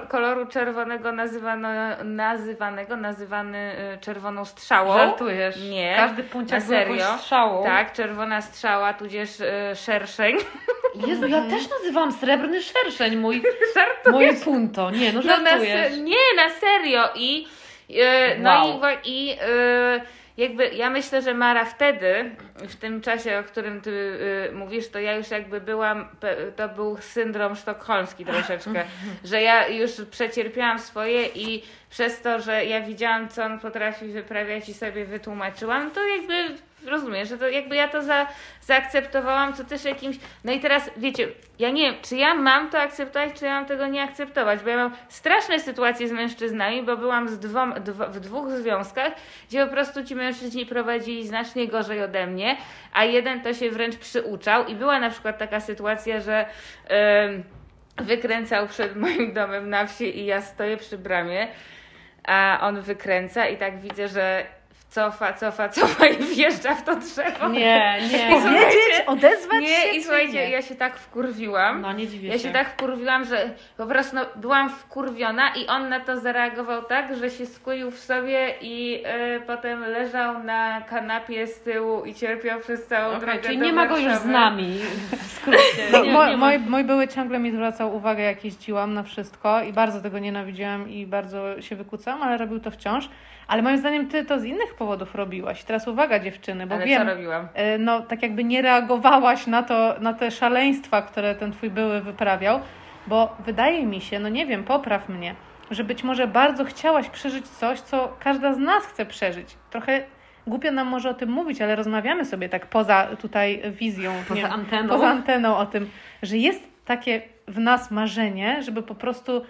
koloru czerwonego nazywano, nazywanego, nazywany y, czerwoną strzałą. Żartujesz. Nie. Każdy punciak serio? strzałą. Tak, czerwona strzała, tudzież y, szerszeń. Jezu, ja też nazywam srebrny szerszeń mój, Żartujesz? moje punto. Nie, no No na żartujesz. nie, na serio. I e, no Wow. i, i e, jakby ja myślę, że Mara wtedy, w tym czasie, o którym ty e, mówisz, to ja już jakby byłam, to był syndrom sztokholmski troszeczkę, że ja już przecierpiałam swoje i przez to, że ja widziałam, co on potrafi wyprawiać i sobie wytłumaczyłam, to jakby rozumiem, że to jakby ja to za, zaakceptowałam, co też jakimś. No i teraz wiecie, ja nie wiem, czy ja mam to akceptować, czy ja mam tego nie akceptować, bo ja mam straszne sytuacje z mężczyznami, bo byłam z dwom, dwa, w dwóch związkach, gdzie po prostu ci mężczyźni prowadzili znacznie gorzej ode mnie, a jeden to się wręcz przyuczał i była na przykład taka sytuacja, że. em, wykręcał przed moim domem na wsi i ja stoję przy bramie, a on wykręca i tak widzę, że cofa, cofa, cofa i wjeżdża w to drzewo. Nie, nie. Powiedzieć, odezwać się? Nie, i słuchajcie, nie? ja się tak wkurwiłam. No nie dziwię Ja się tak wkurwiłam, że po prostu no, byłam wkurwiona i on na to zareagował tak, że się skulił w sobie i e, potem leżał na kanapie z tyłu i cierpiał przez całą Okej, drogę czyli do nie ma go już z nami. W skrócie. No, nie, mój, nie mój, mój były ciągle mi zwracał uwagę, jak jeździłam na wszystko i bardzo tego nienawidziłam i bardzo się wykucałam, ale robił to wciąż. Ale moim zdaniem ty to z innych powodów robiłaś. Teraz uwaga dziewczyny, bo Ale wiem, co robiłam? e, no tak jakby nie reagowałaś na to, na te szaleństwa, które ten twój były wyprawiał, bo wydaje mi się, no nie wiem, popraw mnie, że być może bardzo chciałaś przeżyć coś, co każda z nas chce przeżyć. Trochę głupio nam może o tym mówić, ale rozmawiamy sobie tak poza tutaj wizją. Poza nie, anteną. Poza anteną o tym, że jest takie w nas marzenie, żeby po prostu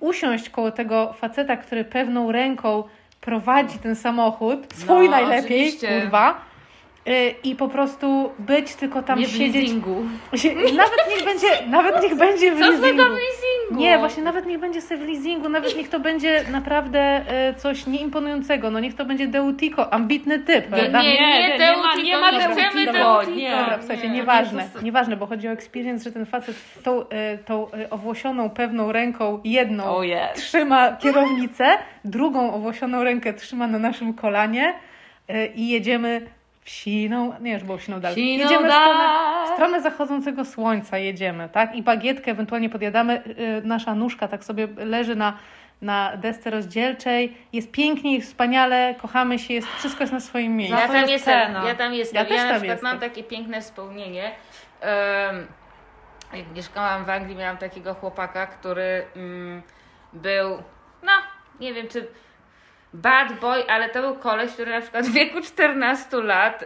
usiąść koło tego faceta, który pewną ręką prowadzi ten samochód, swój No, najlepiej, oczywiście. kurwa, i po prostu być tylko tam Nie w siedzieć. leasingu. Sie- Nawet niech będzie, nawet niech będzie w Co leasingu. w leasingu? Nie, właśnie nawet niech będzie sobie w leasingu, nawet niech to będzie naprawdę e, coś nieimponującego, no niech to będzie Deutico, ambitny typ, Nie, nie, nie, nie Deutico, ma- nie ma nie chcemy Deutico, Deutico. nie. Dobra, słuchajcie, Nie. nieważne, s- nieważne, bo chodzi o experience, że ten facet tą, e, tą owłosioną pewną ręką, jedną Oh yes. trzyma kierownicę, drugą owłosioną rękę trzyma na naszym kolanie i jedziemy w siną, nie już było siną dal, Siną jedziemy w stronę, w stronę zachodzącego słońca jedziemy, tak? I bagietkę ewentualnie podjadamy, y, nasza nóżka tak sobie leży na, na desce rozdzielczej, jest pięknie, jest wspaniale, kochamy się, jest, wszystko jest na swoim miejscu. Ja tam jest jestem, ja tam jestem. Ja Ja, też na tam przykład mam jestem. takie piękne wspomnienie. Um, jak mieszkałam w Anglii, miałam takiego chłopaka, który mm, był, no, nie wiem czy bad boy, ale to był koleś, który na przykład w wieku 14 lat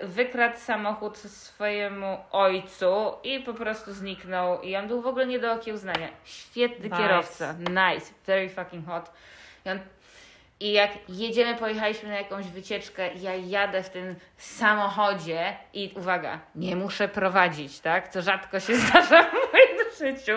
yy, wykradł samochód swojemu ojcu i po prostu zniknął. I on był w ogóle nie do okiełznania. Świetny Nice. kierowca. Nice. Very fucking hot. I on i jak jedziemy, pojechaliśmy na jakąś wycieczkę, ja jadę w tym samochodzie i uwaga, nie muszę prowadzić, tak? Co rzadko się zdarza w moim życiu.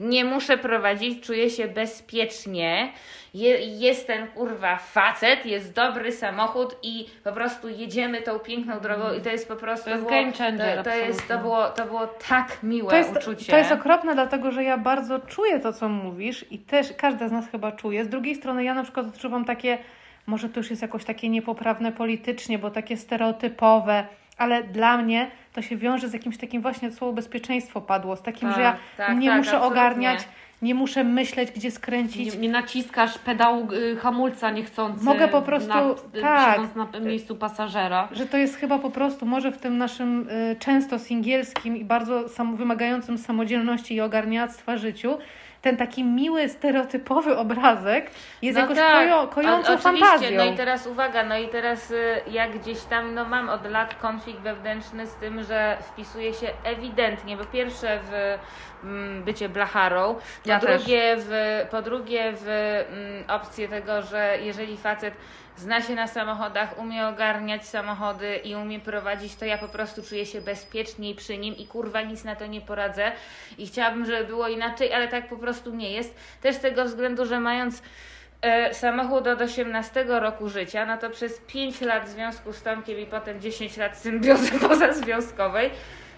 Nie muszę prowadzić, czuję się bezpiecznie. Je, jest ten kurwa facet, jest dobry samochód i po prostu jedziemy tą piękną drogą i to jest po prostu. To jest było, game changer, To, to, jest, to, było, to było tak miłe To jest, uczucie. to jest okropne, dlatego że ja bardzo czuję to, co mówisz i też każda z nas chyba czuje. Z drugiej strony ja na przykład odczuwam takie, może to już jest jakoś takie niepoprawne politycznie, bo takie stereotypowe, ale dla mnie to się wiąże z jakimś takim właśnie słowo bezpieczeństwo padło, z takim, że ja Tak, tak, nie tak, muszę absolutnie. ogarniać, nie muszę myśleć, gdzie skręcić. Nie, nie naciskasz pedału y, hamulca niechcący. Mogę po prostu- na, y, tak. siedząc na miejscu pasażera. Że to jest chyba po prostu może w tym naszym y, często singielskim i bardzo sam, wymagającym samodzielności i ogarniactwa życiu, ten taki miły, stereotypowy obrazek jest jakoś kojo, kojącą O- oczywiście. fantazją. No i teraz uwaga, no i teraz y, jak gdzieś tam, no mam od lat konflikt wewnętrzny z tym, że wpisuje się ewidentnie, bo pierwsze w mm, bycie blacharą, po Ja też. drugie w, po drugie w mm, opcję tego, że jeżeli facet zna się na samochodach, umie ogarniać samochody i umie prowadzić, to ja po prostu czuję się bezpieczniej przy nim i kurwa nic na to nie poradzę i chciałabym, żeby było inaczej, ale tak po prostu nie jest. Też z tego względu, że mając e, samochód od 18 roku życia, no to przez 5 lat w związku z Tomkiem i potem 10 lat symbiozy pozazwiązkowej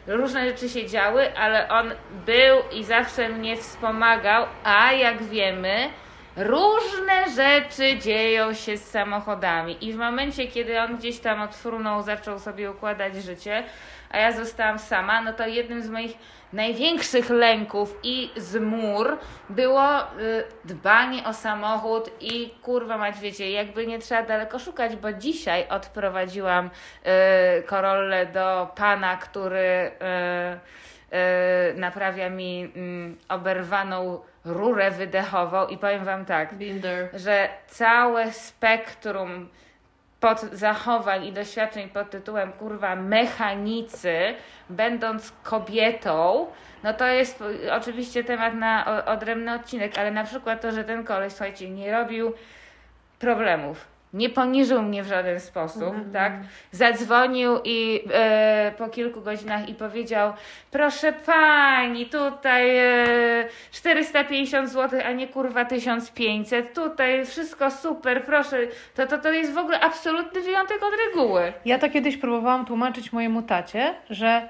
różne rzeczy się działy, ale on był i zawsze mnie wspomagał, a jak wiemy, różne rzeczy dzieją się z samochodami. I w momencie, kiedy on gdzieś tam odfrunął, zaczął sobie układać życie, a ja zostałam sama, no to jednym z moich największych lęków i zmur było y, dbanie o samochód i kurwa mać, wiecie, jakby nie trzeba daleko szukać, bo dzisiaj odprowadziłam y, do pana, który y, naprawia mi mm, oberwaną rurę wydechową i powiem wam tak, że całe spektrum pod zachowań i doświadczeń pod tytułem kurwa mechanicy, będąc kobietą, no to jest oczywiście temat na odrębny odcinek, ale na przykład to, że ten koleś, słuchajcie, nie robił problemów. Nie poniżył mnie w żaden sposób, tak? Zadzwonił i e, po kilku godzinach i powiedział: Proszę pani, tutaj e, 450 zł, a nie kurwa 1500. Tutaj wszystko super, proszę. To, to, to jest w ogóle absolutny wyjątek od reguły. Ja to kiedyś próbowałam tłumaczyć mojemu tacie, że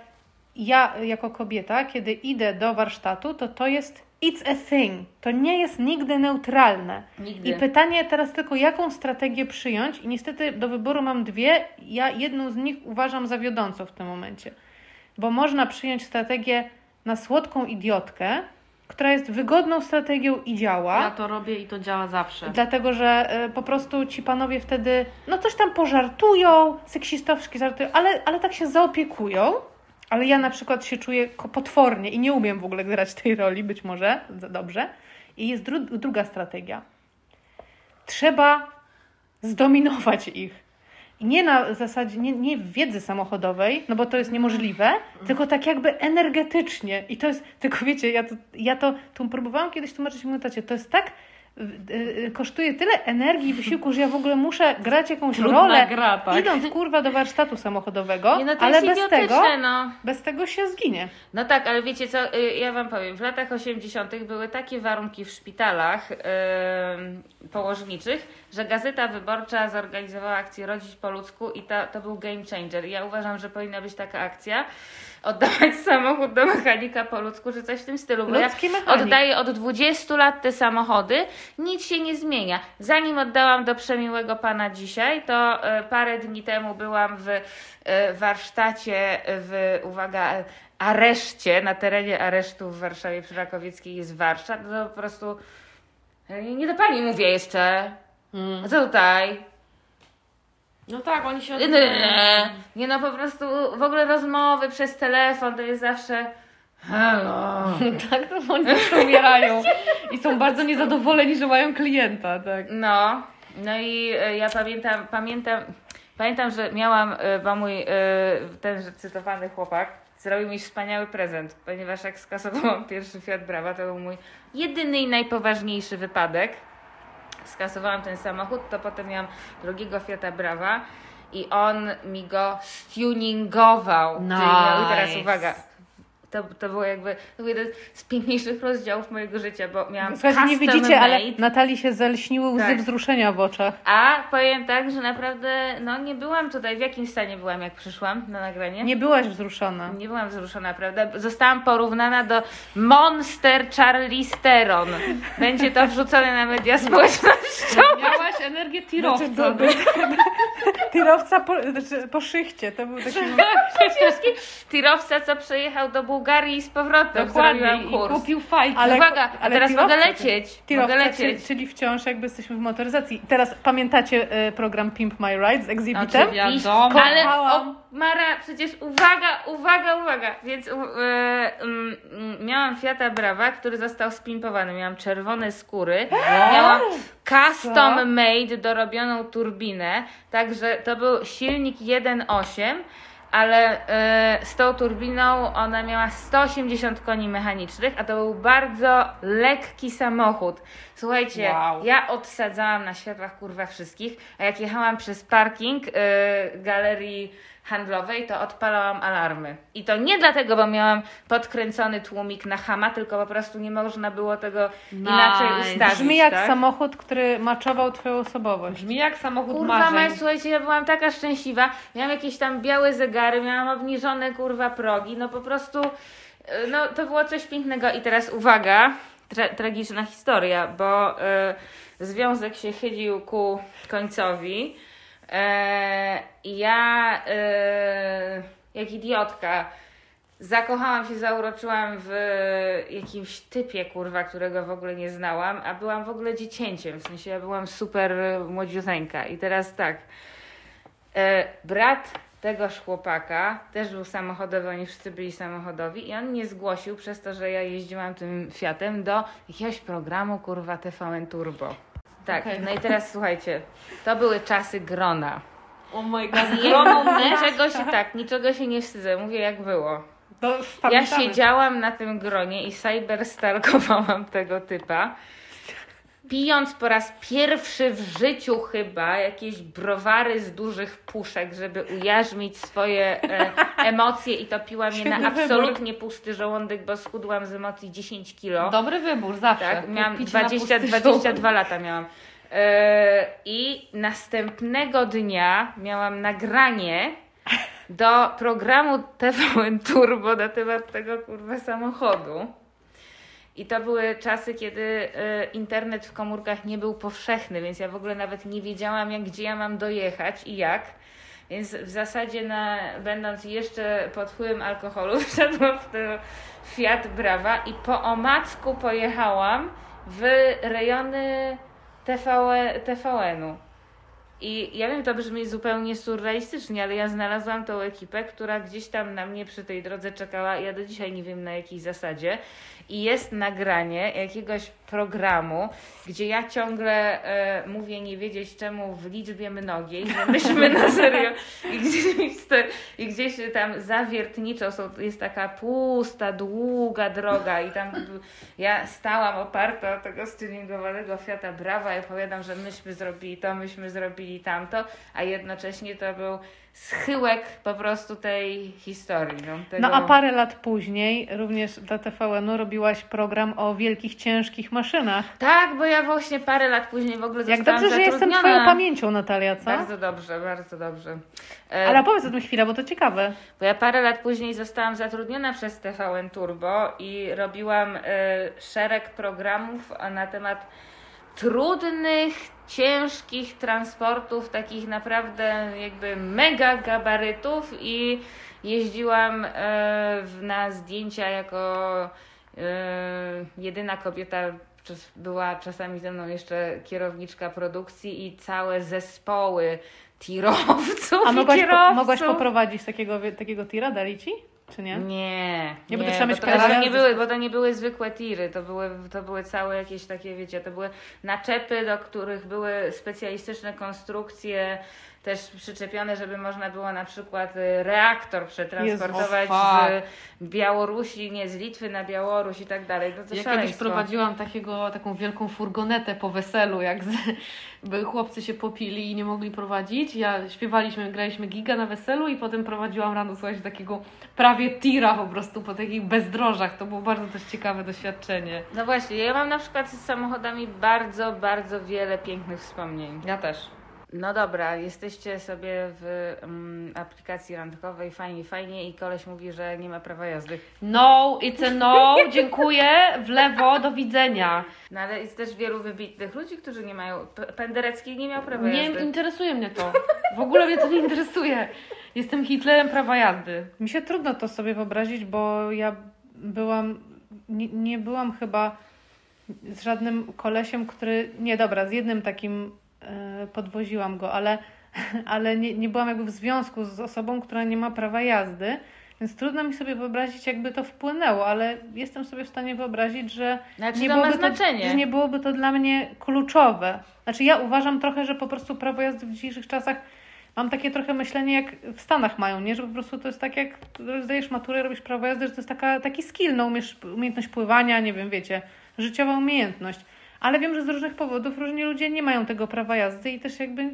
ja jako kobieta, kiedy idę do warsztatu, to to jest it's a thing. To nie jest nigdy neutralne. Nigdy. I pytanie teraz tylko, jaką strategię przyjąć? I niestety do wyboru mam dwie. Ja jedną z nich uważam za wiodącą w tym momencie. Bo można przyjąć strategię na słodką idiotkę, która jest wygodną strategią i działa. Ja to robię i to działa zawsze. Dlatego, że e, po prostu ci panowie wtedy, no coś tam pożartują, seksistowskie żartują, ale, ale tak się zaopiekują. Ale ja na przykład się czuję potwornie i nie umiem w ogóle grać tej roli, być może dobrze. I jest dru- druga strategia. Trzeba zdominować ich. Nie na zasadzie, nie, nie wiedzy samochodowej, no bo to jest niemożliwe, tylko tak jakby energetycznie. I to jest, tylko wiecie, ja to, ja to tu próbowałam kiedyś tłumaczyć tacie, to jest tak kosztuje tyle energii i wysiłku, że ja w ogóle muszę grać jakąś Trudna rolę, gra, tak. idąc kurwa do warsztatu samochodowego, Nie, no to ale bez tego, no. bez tego się zginie. No tak, ale wiecie co, y, ja wam powiem, w latach 80. były takie warunki w szpitalach yy, położniczych, że Gazeta Wyborcza zorganizowała akcję Rodzić po ludzku i to, to był game changer. Ja uważam, że powinna być taka akcja, oddawać samochód do mechanika po ludzku, czy coś w tym stylu, bo Ludzki ja mechanik. oddaję od 20 lat te samochody, nic się nie zmienia. Zanim oddałam do przemiłego pana dzisiaj, to e, parę dni temu byłam w e, warsztacie w, uwaga, areszcie, na terenie aresztu w Warszawie przy Rakowieckiej jest warsztat, to po prostu e, nie do pani mówię jeszcze. A co tutaj? No tak, oni się... Nie, nie, nie, no po prostu w ogóle rozmowy przez telefon to jest zawsze hello. Tak, to oni zawsze umierają. I są bardzo niezadowoleni, że mają klienta, tak. No, no i e, ja pamiętam, pamiętam, pamiętam, że miałam, e, bo mój e, ten cytowany chłopak zrobił mi wspaniały prezent, ponieważ jak skasowałam pierwszy Fiat Brava, to był mój jedyny i najpoważniejszy wypadek. Skasowałam ten samochód, to potem miałam drugiego Fiata Brava i on mi go stuningował. Miał, I teraz Nice. uwaga, to, to było jakby to był jeden z piękniejszych rozdziałów mojego życia, bo miałam Słuchajcie, nie widzicie, ale made. Natalii się zelśniły łzy Tak. wzruszenia w oczach. A powiem tak, że naprawdę no nie byłam tutaj, w jakim stanie byłam jak przyszłam na nagranie? Nie byłaś wzruszona. Nie byłam wzruszona, prawda? Zostałam porównana do Monster Charlize Theron. Będzie to wrzucone na media społecznościowe. Miałaś energię tirowca. Znaczy, by- Tirowca po, znaczy, po szychcie, to był taki Tirowca, co przejechał do Bułgarii i z powrotem. Dokładnie. Zrobiłam I kurs. kupił fajki. Ale- Uwaga, a teraz mogę tirowca, lecieć. Tirowca, mogę czyli, lecieć. czyli wciąż jakby jesteśmy w motoryzacji. Teraz pamiętacie e, program Pimp My Ride z Exhibitem? Wiadomo. ale o. Mara, przecież uwaga, uwaga, uwaga. Więc u, e, mm, mm, miałam Fiata Brava, który został spimpowany. Miałam czerwone skóry, miałam custom Co? made dorobioną turbinę, także to był silnik 1.8. Ale e, z tą turbiną ona miała 180 koni mechanicznych, a to był bardzo lekki samochód. Słuchajcie, Wow. ja odsadzałam na światłach kurwa wszystkich, a jak jechałam przez parking e, galerii handlowej, to odpalałam alarmy. I to nie dlatego, bo miałam podkręcony tłumik na hama, tylko po prostu nie można było tego inaczej Nice. ustawić. Brzmi jak tak? samochód, który maczował twoją osobowość. Brzmi jak samochód Kurwa marzeń. mać, słuchajcie, ja byłam taka szczęśliwa. Miałam jakieś tam białe zegary, miałam obniżone kurwa progi, no po prostu e, no to było coś pięknego. I teraz uwaga, tra tragiczna historia, bo e, związek się chylił ku końcowi. E, I ja e, jak idiotka Zakochałam się, zauroczyłam w jakimś typie, kurwa, którego w ogóle nie znałam, a byłam w ogóle dziecięciem, w sensie ja byłam super młodziuteńka. I teraz tak, e, brat tegoż chłopaka też był samochodowy, oni wszyscy byli samochodowi i on mnie zgłosił przez to, że ja jeździłam tym Fiatem do jakiegoś programu, kurwa, TVN Turbo. Tak, Okej. no i teraz słuchajcie, to były czasy grona. Oh my god, Nie, groną niczego się tak, niczego się nie wstydzę, mówię jak było. To Ja siedziałam na tym gronie i cyberstalkowałam tego typa. Pijąc po raz pierwszy w życiu chyba jakieś browary z dużych puszek, żeby ujarzmić swoje e, emocje i to piłam je na absolutnie pusty żołądek, bo schudłam z emocji 10 kilo. Dobry wybór, zawsze. Tak, miałam Picie na 20, pusty 22 lata miałam. E, I następnego dnia miałam nagranie do programu TVN Turbo na temat tego kurwa samochodu. I to były czasy, kiedy e, internet w komórkach nie był powszechny, więc ja w ogóle nawet nie wiedziałam, jak, gdzie ja mam dojechać i jak. Więc w zasadzie, na, będąc jeszcze pod wpływem alkoholu, wszedłam w ten Fiat Brava i po omacku pojechałam w rejony TV, TVN-u. I ja wiem, to brzmi zupełnie surrealistycznie, ale ja znalazłam tą ekipę, która gdzieś tam na mnie przy tej drodze czekała. Ja do dzisiaj nie wiem na jakiej zasadzie. I jest nagranie jakiegoś programu, gdzie ja ciągle e, mówię nie wiedzieć czemu w liczbie mnogiej, że myśmy na serio i gdzieś, i gdzieś tam zawiertniczo są, jest taka pusta, długa droga i tam ja stałam oparta o tego stuningowanego Fiata Brawa i opowiadam, że myśmy zrobili to, myśmy zrobili tamto, a jednocześnie to był schyłek po prostu tej historii. No, tego... No a parę lat później również dla TVN-u robiłaś program o wielkich, ciężkich maszynach. Tak, bo ja właśnie parę lat później w ogóle Jak zostałam dobrze, że jestem twoją pamięcią, Natalia, co? Bardzo dobrze, bardzo dobrze. E, Ale opowiedz o tym chwilę, bo to ciekawe. Bo ja parę lat później zostałam zatrudniona przez TVN Turbo i robiłam e, szereg programów na temat trudnych, ciężkich transportów, takich naprawdę jakby mega gabarytów i jeździłam e, na zdjęcia jako e, jedyna kobieta. Była czasami ze mną jeszcze kierowniczka produkcji i całe zespoły tirowców A i mogłaś, po, kierowców. mogłaś poprowadzić takiego, takiego tira, dali ci? Czy nie? Nie, Nie, bo to trzeba mieć to, nie były, bo to nie były zwykłe tiry, to były, to były całe jakieś takie, wiecie, to były naczepy, do których były specjalistyczne konstrukcje też przyczepione, żeby można było na przykład y, reaktor przetransportować Jezu, z Białorusi, nie z Litwy na Białoruś i tak dalej. No to Ja kiedyś szaleństwo. prowadziłam takiego, taką wielką furgonetę po weselu, jak z, chłopcy się popili i nie mogli prowadzić. Ja śpiewaliśmy, graliśmy giga na weselu i potem prowadziłam rano, słuchajcie, takiego prawie tira po prostu po takich bezdrożach. To było bardzo też ciekawe doświadczenie. No właśnie, ja mam na przykład z samochodami bardzo, bardzo wiele pięknych wspomnień. Ja też. No dobra, jesteście sobie w mm, aplikacji randkowej, fajnie, fajnie i koleś mówi, że nie ma prawa jazdy. No, it's a no, dziękuję, w lewo, do widzenia. No ale jest też wielu wybitnych ludzi, którzy nie mają, P- Penderecki nie miał prawa Nie jazdy. interesuje mnie to. W ogóle mnie to nie interesuje. Jestem Hitlerem prawa jazdy. Mi się trudno to sobie wyobrazić, bo ja byłam, nie, nie byłam chyba z żadnym kolesiem, który, nie dobra, z jednym takim podwoziłam go, ale, ale nie, nie byłam jakby w związku z osobą, która nie ma prawa jazdy, więc trudno mi sobie wyobrazić, jakby to wpłynęło, ale jestem sobie w stanie wyobrazić, że Znaczy nie byłoby. To, że nie byłoby to dla mnie kluczowe. Znaczy ja uważam trochę, że po prostu prawo jazdy w dzisiejszych czasach mam takie trochę myślenie jak w Stanach mają, nie? Że po prostu to jest tak jak zdajesz maturę, robisz prawo jazdy, że to jest taka, taki skill, no umiesz, umiejętność pływania, nie wiem, wiecie, życiowa umiejętność. Ale wiem, że z różnych powodów różni ludzie nie mają tego prawa jazdy i też jakby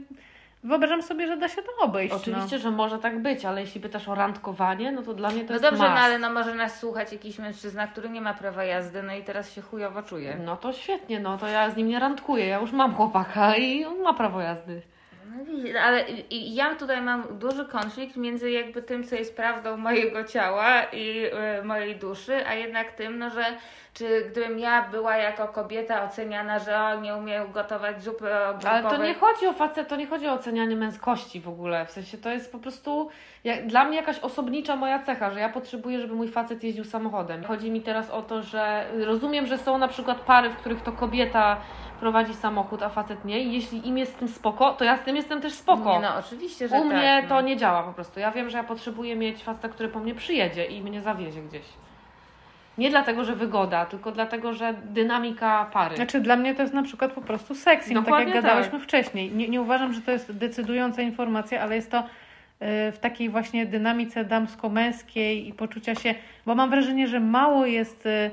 wyobrażam sobie, że da się to obejść. Oczywiście, że może tak być, ale jeśli pytasz o randkowanie, no to dla mnie to No jest dobrze, no must. ale no może nas słuchać jakiś mężczyzna, który nie ma prawa jazdy, no i teraz się chujowo czuje. No to świetnie, no to ja z nim nie randkuję, ja już mam chłopaka i on ma prawo jazdy. No ale ja tutaj mam duży konflikt między jakby tym, co jest prawdą mojego ciała i e, mojej duszy, a jednak tym, no że czy gdybym ja była jako kobieta oceniana, że o, nie umiem gotować zupy ogórkowej. Ale to nie chodzi o facet, to nie chodzi o ocenianie męskości w ogóle. W sensie to jest po prostu jak, dla mnie jakaś osobnicza moja cecha, że ja potrzebuję, żeby mój facet jeździł samochodem. Chodzi mi teraz o to, że rozumiem, że są na przykład pary, w których to kobieta prowadzi samochód, a facet nie. I jeśli im jest z tym spoko, to ja z tym jestem też spoko. Nie, no oczywiście, że U tak, mnie no. to nie działa po prostu. Ja wiem, że ja potrzebuję mieć faceta, który po mnie przyjedzie i mnie zawiezie gdzieś. Nie dlatego, że wygoda, tylko dlatego, że dynamika pary. Znaczy dla mnie to jest na przykład po prostu sexy, no, tak jak gadałyśmy tak. wcześniej. Nie, nie uważam, że to jest decydująca informacja, ale jest to y, w takiej właśnie dynamice damsko-męskiej i poczucia się, bo mam wrażenie, że mało jest y,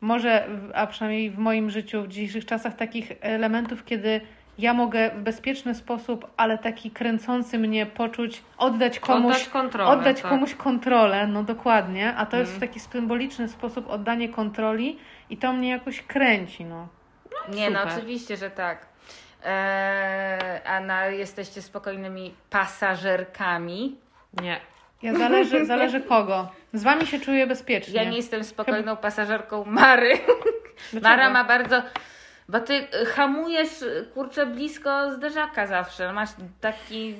może, a przynajmniej w moim życiu w dzisiejszych czasach takich elementów, kiedy ja mogę w bezpieczny sposób, ale taki kręcący mnie poczuć, oddać komuś Oddać kontrolę. oddać tak. komuś kontrolę, no dokładnie, a to jest w Mhm. taki symboliczny sposób oddanie kontroli i to mnie jakoś kręci, no. Nie, no Super. oczywiście, że tak. Eee, a na, jesteście spokojnymi pasażerkami. Nie. Ja zależy, zależy kogo. Z wami się czuję bezpiecznie. Ja nie jestem spokojną pasażerką Mary. Dlaczego? Mara ma bardzo. Bo ty y, hamujesz y, kurczę blisko zderzaka zawsze. Masz taki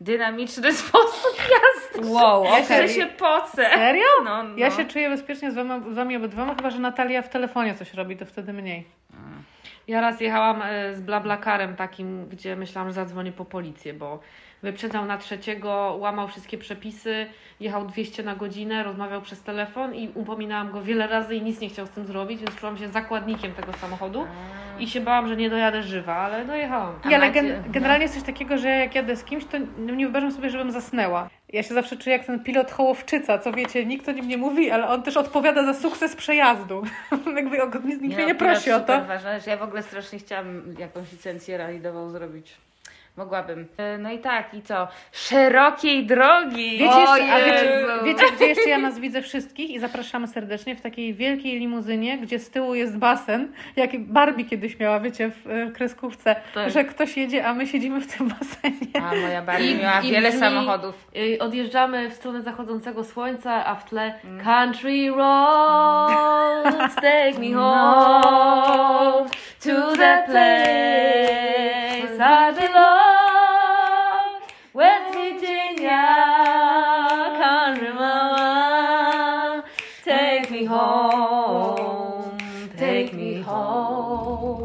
dynamiczny sposób jazdy. Wow, Ja okej. się pocę. Serio? No, no. Ja się czuję bezpiecznie z wami, z wami obydwoma, chyba że Natalia w telefonie coś robi, to wtedy mniej. Ja raz jechałam e, z blablakarem takim, gdzie myślałam, że zadzwonię po policję, bo wyprzedzał na trzeciego, łamał wszystkie przepisy, jechał 200 na godzinę, rozmawiał przez telefon i upominałam go wiele razy i nic nie chciał z tym zrobić, więc czułam się zakładnikiem tego samochodu i się bałam, że nie dojadę żywa, ale dojechałam. Ja, ale gen, generalnie jest coś takiego, że jak jadę z kimś, to nie wyobrażam sobie, żebym zasnęła. Ja się zawsze czuję jak ten pilot Hołowczyca, co wiecie, nikt o nim nie mówi, ale on też odpowiada za sukces przejazdu. Jakby nikt mnie nie prosi o to. Ważne, że ja w ogóle strasznie chciałam jakąś licencję ralidową zrobić. Mogłabym. E, No i tak, i co? Szerokiej drogi! Wiecie, O jeszcze, a wiecie, wiecie, gdzie jeszcze ja nas widzę wszystkich i zapraszamy serdecznie w takiej wielkiej limuzynie, gdzie z tyłu jest basen, jak Barbie kiedyś miała, wiecie, w e, kreskówce, Tak. że ktoś jedzie, a my siedzimy w tym basenie. A moja Barbie I- miała i wiele brzmi- samochodów. Y, Odjeżdżamy w stronę zachodzącego słońca, a w tle Country roads take me home to the place I belong Take me home take me home.